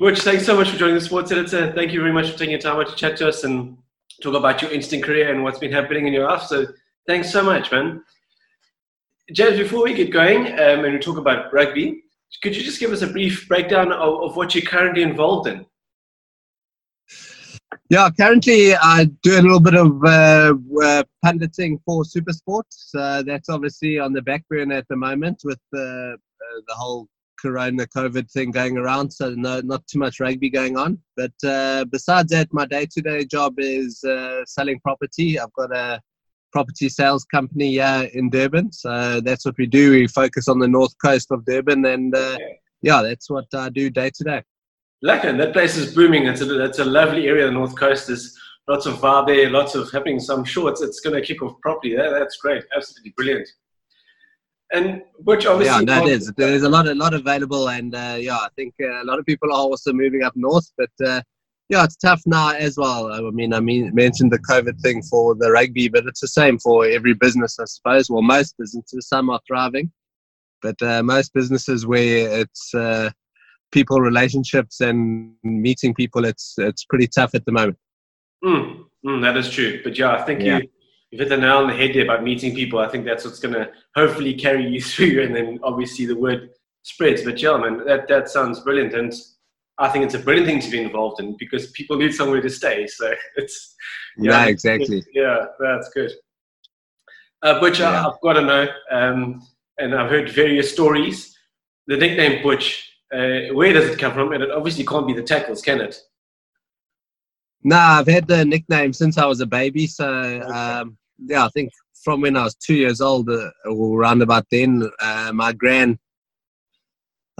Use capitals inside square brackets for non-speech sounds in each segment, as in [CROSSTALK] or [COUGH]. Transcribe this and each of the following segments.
Butch, thanks so much for joining the Sports Editor. Thank you very much for taking your time out to chat to us and talk about your instant career and what's been happening in your life. So thanks so much, man. James, before we get going um, and we talk about rugby, could you just give us a brief breakdown of, of what you're currently involved in? Yeah, currently I do a little bit of uh, uh, punditing for Supersports. Uh, that's obviously on the back burner at the moment with the uh, the whole Corona the COVID thing going around. So no, not too much rugby going on. But uh, besides that, my day-to-day job is uh, selling property. I've got a property sales company here in Durban. So that's what we do. We focus on the north coast of Durban, and yeah, that's what I do day to day. Lekker. That place is booming. It's a, it's a lovely area. The North Coast is lots of vibe there, lots of happening. So I'm sure it's, it's going to kick off properly. That, that's great. Absolutely brilliant. And which obviously. Yeah, that is. There's a lot, a lot available. And uh, yeah, I think uh, a lot of people are also moving up north. But uh, yeah, it's tough now as well. I mean, I mean, mentioned the COVID thing for the rugby, but it's the same for every business, I suppose. Well, most businesses, some are thriving, but uh, most businesses where it's uh, people relationships and meeting people it's it's pretty tough at the moment mm, mm, that is true but yeah i think yeah. you you've hit the nail on the head there about meeting people i think that's what's going to hopefully carry you [LAUGHS] through and then obviously the word spreads but yeah man that that sounds brilliant and i think it's a brilliant thing to be involved in because people need somewhere to stay so [LAUGHS] it's yeah, yeah exactly yeah that's good uh, Butch, yeah. I've got to know, um, and I've heard various stories. The nickname Butch uh, where does it come from? And it obviously can't be the tackles, can it? Nah, I've had the nickname since I was a baby. So um, yeah, I think from when I was two years old, uh, or around about then, uh, my gran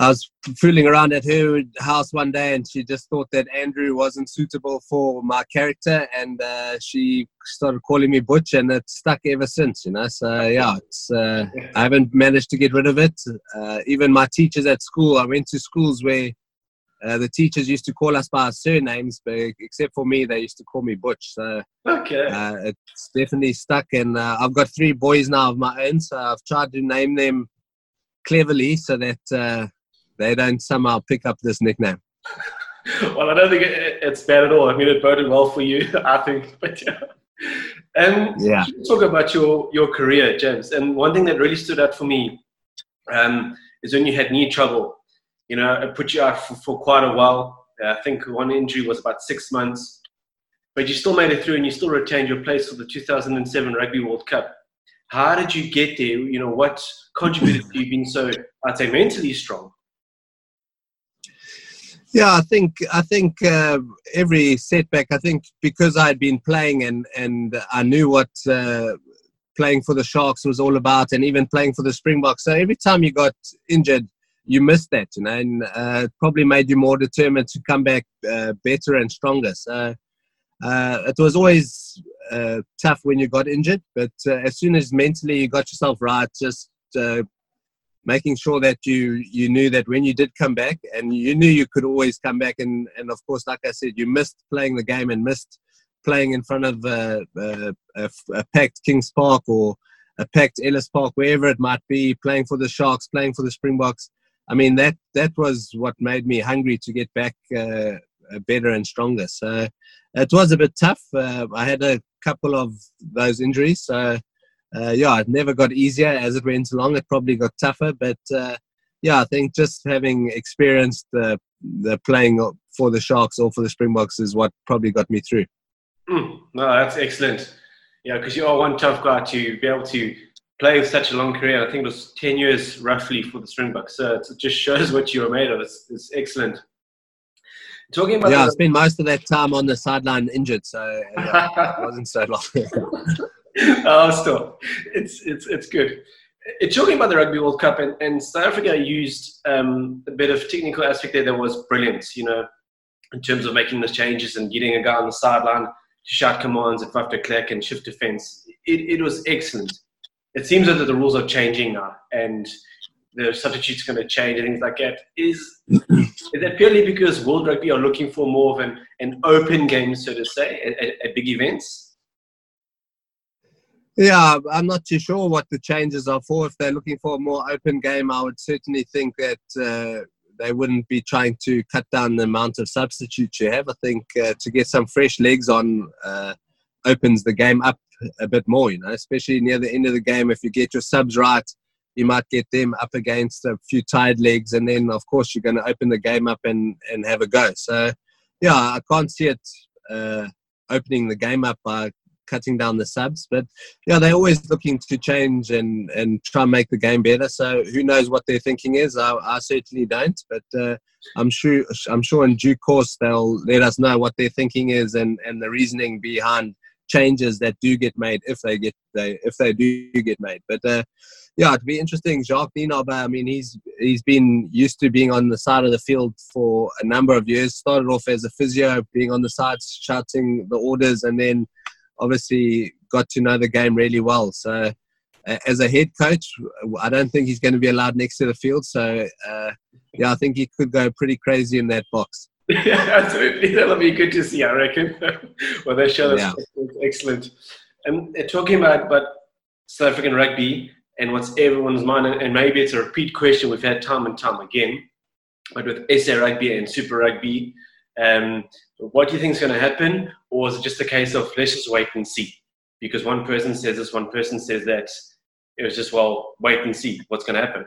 I was fooling around at her house one day, and she just thought that Andrew wasn't suitable for my character, and uh, she started calling me Butch, and it stuck ever since. You know, so yeah, it's uh, I haven't managed to get rid of it. Uh, even my teachers at school, I went to schools where uh, the teachers used to call us by our surnames, but except for me, they used to call me Butch. So okay, uh, it's definitely stuck, and uh, I've got three boys now of my own, so I've tried to name them cleverly so that they don't somehow pick up this nickname. [LAUGHS] well, I don't think it's bad at all. I mean, it boded well for you, [LAUGHS] I think. But yeah. And yeah. talk about your, your career, James. And one thing that really stood out for me um, is when you had knee trouble. You know, it put you out for, for quite a while. I think one injury was about six months. But you still made it through and you still retained your place for the 2007 Rugby World Cup. How did you get there? You know, what contributed to you being so, I'd say, mentally strong? Yeah, I think I think uh, every setback. I think because I had been playing and and I knew what uh, playing for the Sharks was all about, and even playing for the Springboks. So every time you got injured, you missed that, you know, and uh, probably made you more determined to come back uh, better and stronger. So uh, it was always uh, tough when you got injured, but as soon as mentally you got yourself right, just making sure that you you knew that when you did come back and you knew you could always come back and and of course like i said you missed playing the game and missed playing in front of uh, uh, a, a, packed kings park or a packed ellis park wherever it might be playing for the sharks playing for the springboks i mean that that was what made me hungry to get back uh, better and stronger so it was a bit tough uh, i had a couple of those injuries so uh, yeah, it never got easier as it went along. It probably got tougher, but uh, yeah, I think just having experienced the the playing for the Sharks or for the Springboks is what probably got me through. Mm, no, that's excellent. Yeah, because you are one tough guy to be able to play such a long career. I think it was ten years roughly for the Springboks. So it just shows what you are made of. It's, it's excellent. Talking about yeah, the- I spent most of that time on the sideline injured, so yeah, [LAUGHS] it wasn't so long. [LAUGHS] oh, still, it's it's it's good. It's talking about the Rugby World Cup, and, and South Africa used um, a bit of technical aspect there that was brilliant. You know, in terms of making those changes and getting a guy on the sideline to shout commands at five to clack and shift defense. It, it was excellent. It seems that the rules are changing now, and the substitutes going to change and things like that. Is is that purely because World Rugby are looking for more of an, an open game, so to say, at, at big events? Yeah, I'm not too sure what the changes are for. If they're looking for a more open game, I would certainly think that uh, they wouldn't be trying to cut down the amount of substitutes you have. I think uh, to get some fresh legs on uh, opens the game up a bit more, you know, especially near the end of the game. If you get your subs right, you might get them up against a few tired legs, and then of course you're going to open the game up and, and have a go. So, yeah, I can't see it uh, opening the game up by cutting down the subs. But yeah, they're always looking to change and and try and make the game better. So who knows what their thinking is? I, I certainly don't. But uh, I'm sure I'm sure in due course they'll let us know what their thinking is and and the reasoning behind changes that do get made if they get they if they do get made. But uh, yeah, it'd be interesting. Jacques Nienaber, I mean, he's he's been used to being on the side of the field for a number of years. Started off as a physio, being on the side, shouting the orders, and then obviously got to know the game really well. So, uh, as a head coach, I don't think he's going to be allowed next to the field. So, uh, yeah, I think he could go pretty crazy in that box. Yeah, [LAUGHS] absolutely. That'll be good to see, I reckon. [LAUGHS] well, that show yeah. excellent. And uh, talking about but South African rugby and what's everyone's mind, and maybe it's a repeat question we've had time and time again, but with SA Rugby and Super Rugby, um, what do you think is going to happen? Or is it just a case of let's just wait and see? Because one person says this, one person says that. It was just, well, wait and see what's going to happen.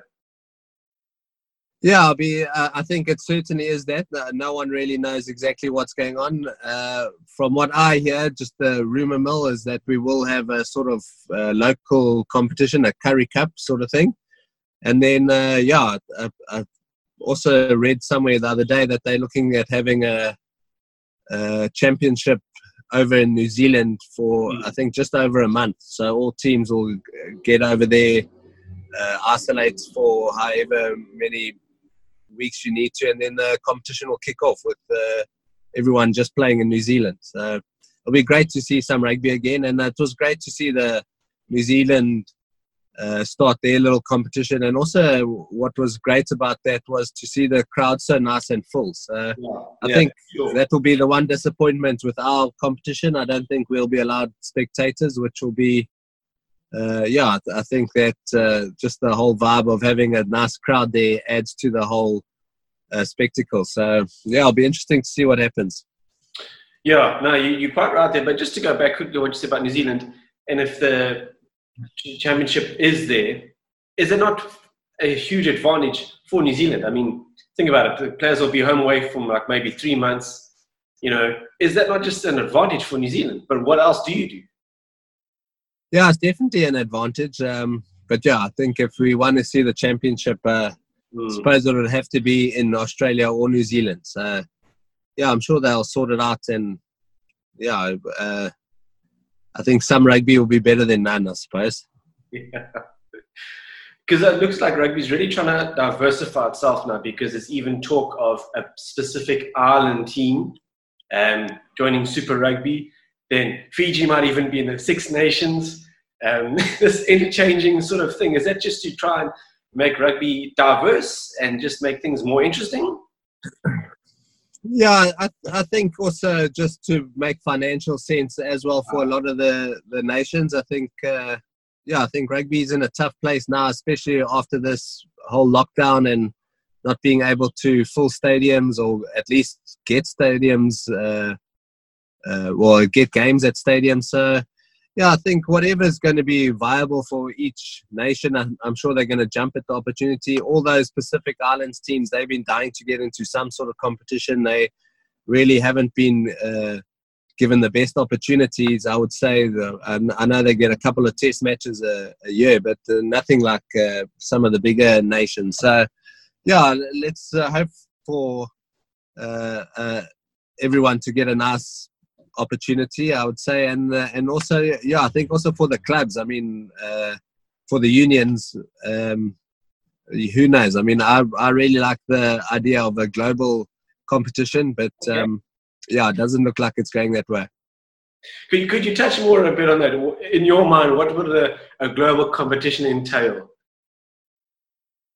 Yeah, I'll be. Uh, I think it certainly is that. Uh, no one really knows exactly what's going on. Uh, from what I hear, just the rumor mill is that we will have a sort of uh, local competition, a Currie Cup sort of thing, and then uh, yeah, I, I, also read somewhere the other day that they're looking at having a, a championship over in New Zealand for mm. I think just over a month. So all teams will get over there, uh, isolate for however many weeks you need to, and then the competition will kick off with uh, everyone just playing in New Zealand. So it'll be great to see some rugby again, and it was great to see the New Zealand uh, start their little competition. And also, what was great about that was to see the crowd so nice and full. So yeah, I yeah, think sure. that will be the one disappointment with our competition. I don't think we'll be allowed spectators, which will be uh, yeah, I think that uh, just the whole vibe of having a nice crowd there adds to the whole uh, spectacle. So yeah, it'll be interesting to see what happens. Yeah, no, you, are quite right there. But just to go back quickly, what you said about New Zealand, and if the championship is there, is it not a huge advantage for New Zealand? I mean, think about it. The players will be home away from like maybe three months. You know, is that not just an advantage for New Zealand? But what else do you do? Yeah, it's definitely an advantage. Um, but yeah, I think if we want to see the championship, uh, mm. I suppose it would have to be in Australia or New Zealand. So yeah, I'm sure they'll sort it out. And yeah, uh, I think some rugby will be better than none, I suppose. Yeah. [LAUGHS] Because it looks like rugby's really trying to diversify itself now because there's even talk of a specific island team um, joining Super Rugby. Then Fiji might even be in the Six Nations um, [LAUGHS] this interchanging sort of thing? Is that just to try and make rugby diverse and just make things more interesting? Yeah, I, I think also just to make financial sense as well for a lot of the, the nations. I think, uh, yeah, I think rugby is in a tough place now, especially after this whole lockdown and not being able to fill stadiums or at least get stadiums, uh, uh, or get games at stadiums. So yeah, I think whatever is going to be viable for each nation, I'm, sure they're going to jump at the opportunity. All those Pacific Islands teams, they've been dying to get into some sort of competition. They really haven't been uh, given the best opportunities. I would say, I know they get a couple of test matches a, a year, but uh, nothing like uh, some of the bigger nations. So, yeah, let's uh, hope for uh, everyone to get a nice opportunity, I would say, and uh, and also yeah, I think also for the clubs. I mean, uh, for the unions, um, who knows? I mean, I I really like the idea of a global competition, but um, yeah, it doesn't look like it's going that way. Could you, could you touch more a bit on that? In your mind, what would a, a global competition entail?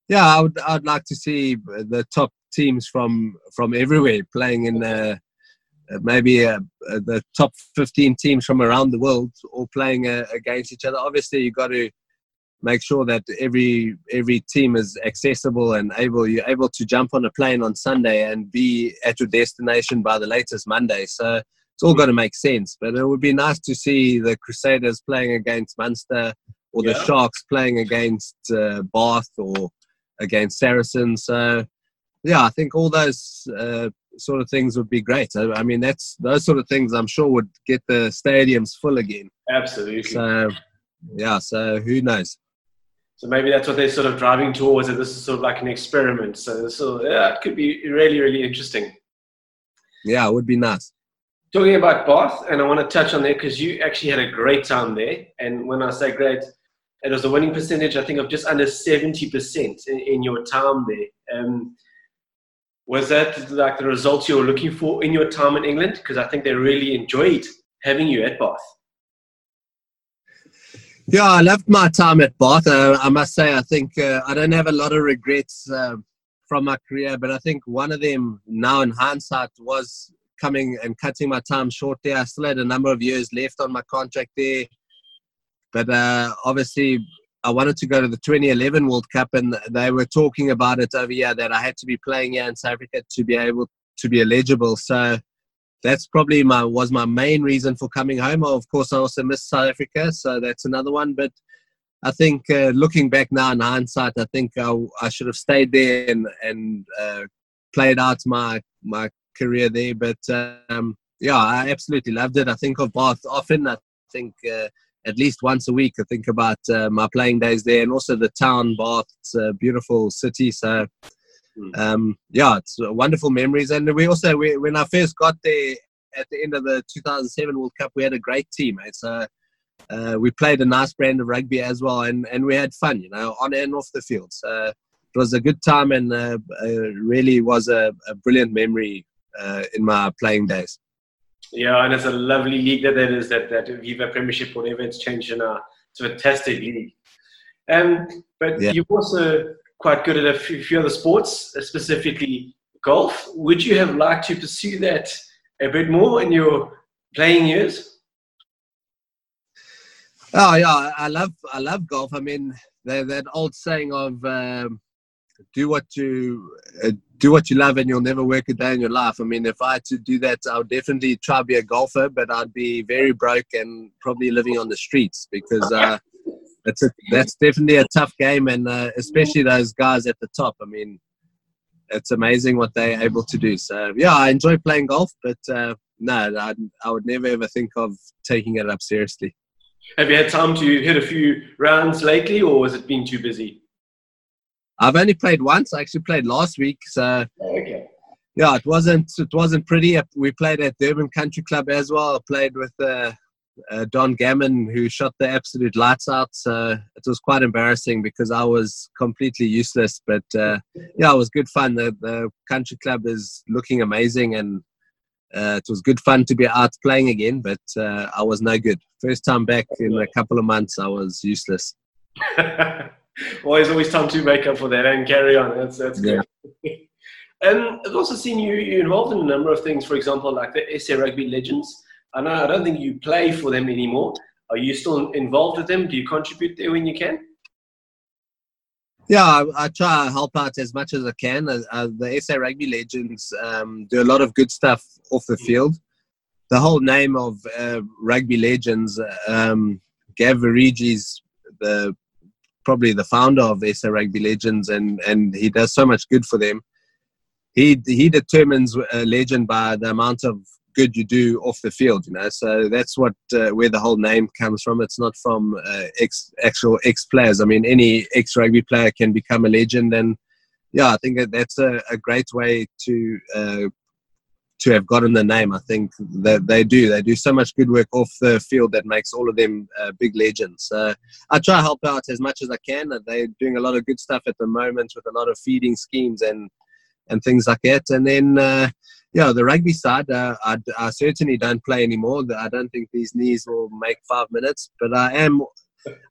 Yeah, I would I'd like to see the top teams from from everywhere playing in the uh, maybe uh, uh, the top 15 teams from around the world all playing uh, against each other. Obviously, you've got to make sure that every every team is accessible and able you're able to jump on a plane on Sunday and be at your destination by the latest Monday. So it's all got to make sense. But it would be nice to see the Crusaders playing against Munster or the yeah. Sharks playing against uh, Bath or against Saracens. So yeah, I think all those uh, sort of things would be great. I, I, mean, that's those sort of things I'm sure would get the stadiums full again. Absolutely. So yeah, so who knows? So maybe that's what they're sort of driving towards. That this is sort of like an experiment. So, so yeah, it could be really, really interesting. Yeah, it would be nice. Talking about Bath, and I want to touch on there because you actually had a great time there. And when I say great, it was a winning percentage, I think, of just under 70% in, in your time there. Um, was that like the results you were looking for in your time in England? Because I think they really enjoyed having you at Bath. Yeah, I loved my time at Bath. Uh, I must say, I think uh, I don't have a lot of regrets uh, from my career, but I think one of them now in hindsight was coming and cutting my time short there. I still had a number of years left on my contract there. But uh, obviously, I wanted to go to the 2011 World Cup, and they were talking about it over here that I had to be playing here in South Africa to be able to be eligible. So that's probably my was my main reason for coming home. Of course, I also miss South Africa, so that's another one. But I think uh, looking back now in hindsight, I think I, I should have stayed there and and uh, played out my my career there. But um, yeah, I absolutely loved it. I think of Bath often. I think uh, at least once a week. I think about uh, my playing days there, and also the town Bath. It's a beautiful city, so Hmm. um, yeah, it's wonderful memories. And we also, we, when I first got there at the end of the 2007 World Cup, we had a great team. Eh? So uh, we played a nice brand of rugby as well, and, and we had fun, you know, on and off the field. So it was a good time and uh, uh, really was a, a brilliant memory uh, in my playing days. Yeah, and it's a lovely league that it is, that, that Aviva Premiership, whatever it's changed in now. It's a fantastic league. Um, but yeah. you've also quite good at a few, few other sports, specifically golf. Would you have liked to pursue that a bit more in your playing years? Oh yeah, I love I love golf. I mean, that old saying of um, "do what you uh, do what you love, and you'll never work a day in your life." I mean, if I had to do that, I would definitely try to be a golfer, but I'd be very broke and probably living on the streets because uh, that's a, that's definitely a tough game, and uh, especially those guys at the top. I mean, it's amazing what they're able to do. So yeah, I enjoy playing golf, but uh, no, I, I would never ever think of taking it up seriously. Have you had time to hit a few rounds lately, or has it been too busy? I've only played once. I actually played last week, so okay. yeah, it wasn't it wasn't pretty. We played at Durban Country Club as well. I played with uh, uh, Don Gammon, who shot the absolute lights out. So it was quite embarrassing because I was completely useless. But uh, yeah, it was good fun. The, the country club is looking amazing, and uh, it was good fun to be out playing again. But uh, I was no good. First time back in a couple of months, I was useless. [LAUGHS] well, there's always time to make up for that and carry on. That's that's good. Yeah. [LAUGHS] and I've also seen you, you involved in a number of things. For example, like the SA Rugby Legends. I know I don't think you play for them anymore. Are you still involved with them? Do you contribute there when you can? Yeah, I, I try to help out as much as I can. Uh, uh, the SA Rugby Legends um, do a lot of good stuff off the field. The whole name of uh, Rugby Legends, um, Gav Varejes the probably the founder of SA Rugby Legends, and and he does so much good for them. He he determines a legend by the amount of good you do off the field, you know. So that's what uh, where the whole name comes from. It's not from uh, ex actual ex players. I mean, any ex rugby player can become a legend, and yeah, I think that that's a, a great way to uh, to have gotten the name. I think that they do. They do so much good work off the field that makes all of them uh, big legends. So I try to help out as much as I can. They're doing a lot of good stuff at the moment with a lot of feeding schemes and and things like that. And then uh, yeah, the rugby side, uh, I, I, certainly don't play anymore. I don't think these knees will make five minutes, but I am.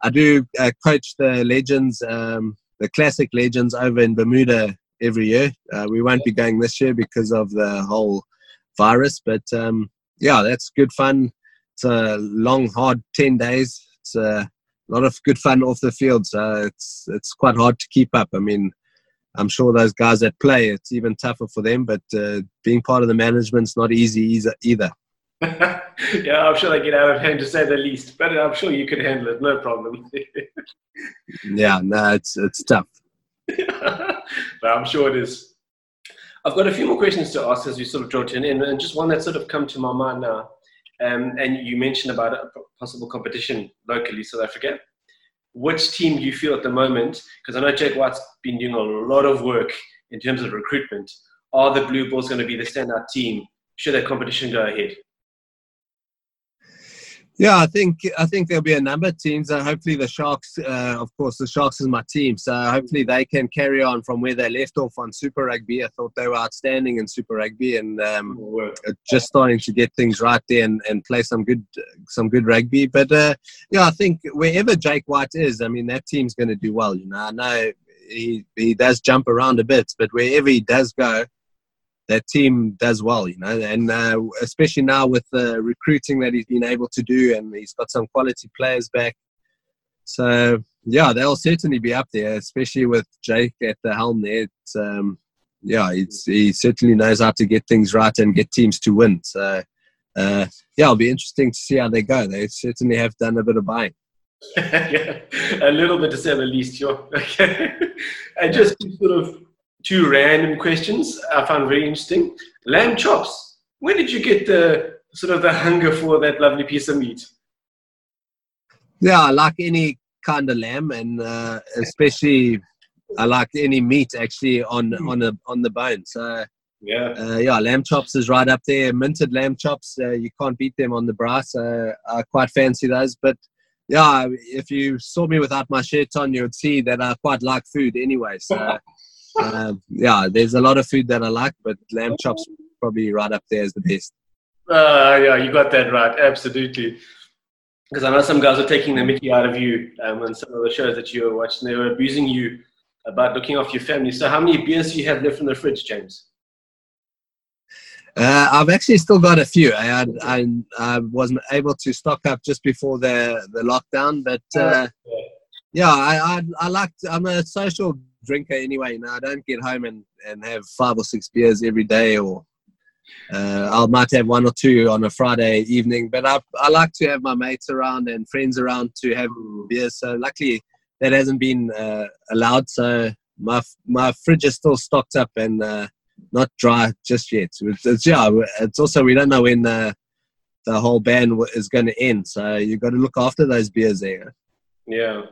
I do uh, coach the legends, um, the classic legends over in Bermuda every year. Uh, we won't be going this year because of the whole virus, but um, yeah, that's good fun. It's a long, hard ten days. It's uh, a lot of good fun off the field. So it's it's quite hard to keep up. I mean, I'm sure those guys that play, it's even tougher for them. But uh, being part of the management's not easy either. [LAUGHS] yeah, I'm sure they get out of hand to say the least. But I'm sure you could handle it, no problem. [LAUGHS] yeah, no, it's it's tough. [LAUGHS] but I'm sure it is. I've got a few more questions to ask as we sort of draw to an end, and just one that sort of come to my mind now. Um, and you mentioned about a possible competition locally, South Africa. Which team do you feel at the moment? Because I know Jake White's been doing a lot of work in terms of recruitment. Are the Blue Bulls going to be the standout team? Should that competition go ahead? Yeah, I think I think there'll be a number of teams. Uh, hopefully, the Sharks, uh, of course, the Sharks is my team, so hopefully they can carry on from where they left off on Super Rugby. I thought they were outstanding in Super Rugby, and um, just starting to get things right there and, and play some good some good rugby. But uh, yeah, I think wherever Jake White is, I mean that team's going to do well. You know, I know he he does jump around a bit, but wherever he does go, that team does well, you know, and uh, especially now with the recruiting that he's been able to do, and he's got some quality players back. So yeah, they'll certainly be up there, especially with Jake at the helm there. It's, um, yeah, he certainly knows how to get things right and get teams to win. So uh, yeah, it'll be interesting to see how they go. They certainly have done a bit of buying. [LAUGHS] yeah, a little bit to say the least, sure. [LAUGHS] Okay, and just sort of two random questions I found very interesting. Lamb chops. Where did you get the sort of the hunger for that lovely piece of meat? Yeah, I like any kind of lamb, and uh, especially I like any meat actually on mm. on the on the bone. So yeah, uh, yeah, lamb chops is right up there. Minted lamb chops, uh, you can't beat them on the braai. Uh, I quite fancy those, but yeah, if you saw me without my shirt on, you would see that I quite like food anyway. So [LAUGHS] uh, yeah, there's a lot of food that I like, but lamb chops probably right up there as the best. Uh, yeah, you got that right. Absolutely. Because I know some guys are taking the mickey out of you um, on some of the shows that you were watching. They were abusing you about looking after your family. So, how many beers do you have left in the fridge, James? Uh, I've actually still got a few. I, I, I, wasn't able to stock up just before the, the lockdown, but uh, yeah, I, I, I like. I'm a social drinker anyway. Know, I don't get home and, and have five or six beers every day, or uh, I might have one or two on a Friday evening. But I, I like to have my mates around and friends around to have beers. So luckily that hasn't been uh, allowed. So my my fridge is still stocked up and uh, not dry just yet. It's, it's, yeah, it's also we don't know when the the whole ban is going to end. So you've got to look after those beers there. Yeah.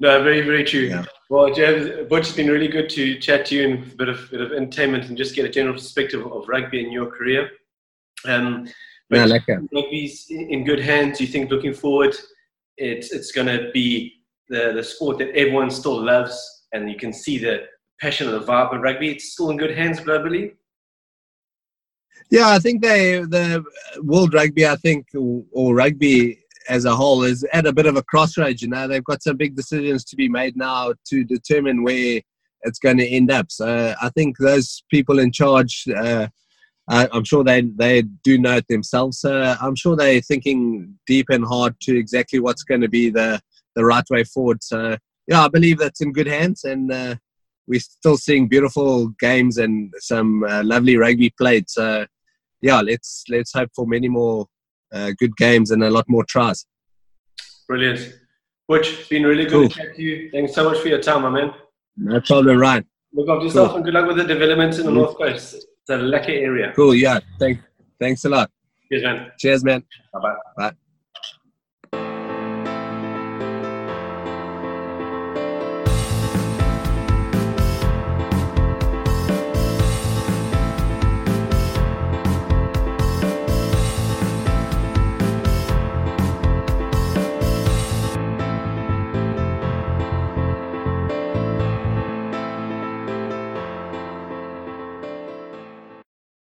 No, very, very true. Yeah. Well, James, Butch, it's been really good to chat to you and a bit of, bit of entertainment and just get a general perspective of rugby in your career. Um, but yeah, like rugby's in good hands. You think looking forward, it's it's going to be the the sport that everyone still loves, and you can see the passion and the vibe of rugby. It's still in good hands globally. Yeah, I think they the world rugby. I think or, or rugby as a whole is at a bit of a crossroads. You know, they've got some big decisions to be made now to determine where it's going to end up. So I think those people in charge, uh, I'm sure they they do know it themselves. So I'm sure they're thinking deep and hard to exactly what's going to be the the right way forward. So yeah, I believe that's in good hands, and uh, we're still seeing beautiful games and some uh, lovely rugby played. So yeah, let's let's hope for many more uh, good games and a lot more tries. Brilliant. Butch, it's been really good cool. to chat to you. Thanks so much for your time, my man. No problem, Ryan. Look after yourself cool. and good luck with the developments in the mm. North Coast. It's a lucky area. Cool, yeah. Thank, thanks a lot. Cheers, man. Cheers, man. Bye-bye. Bye.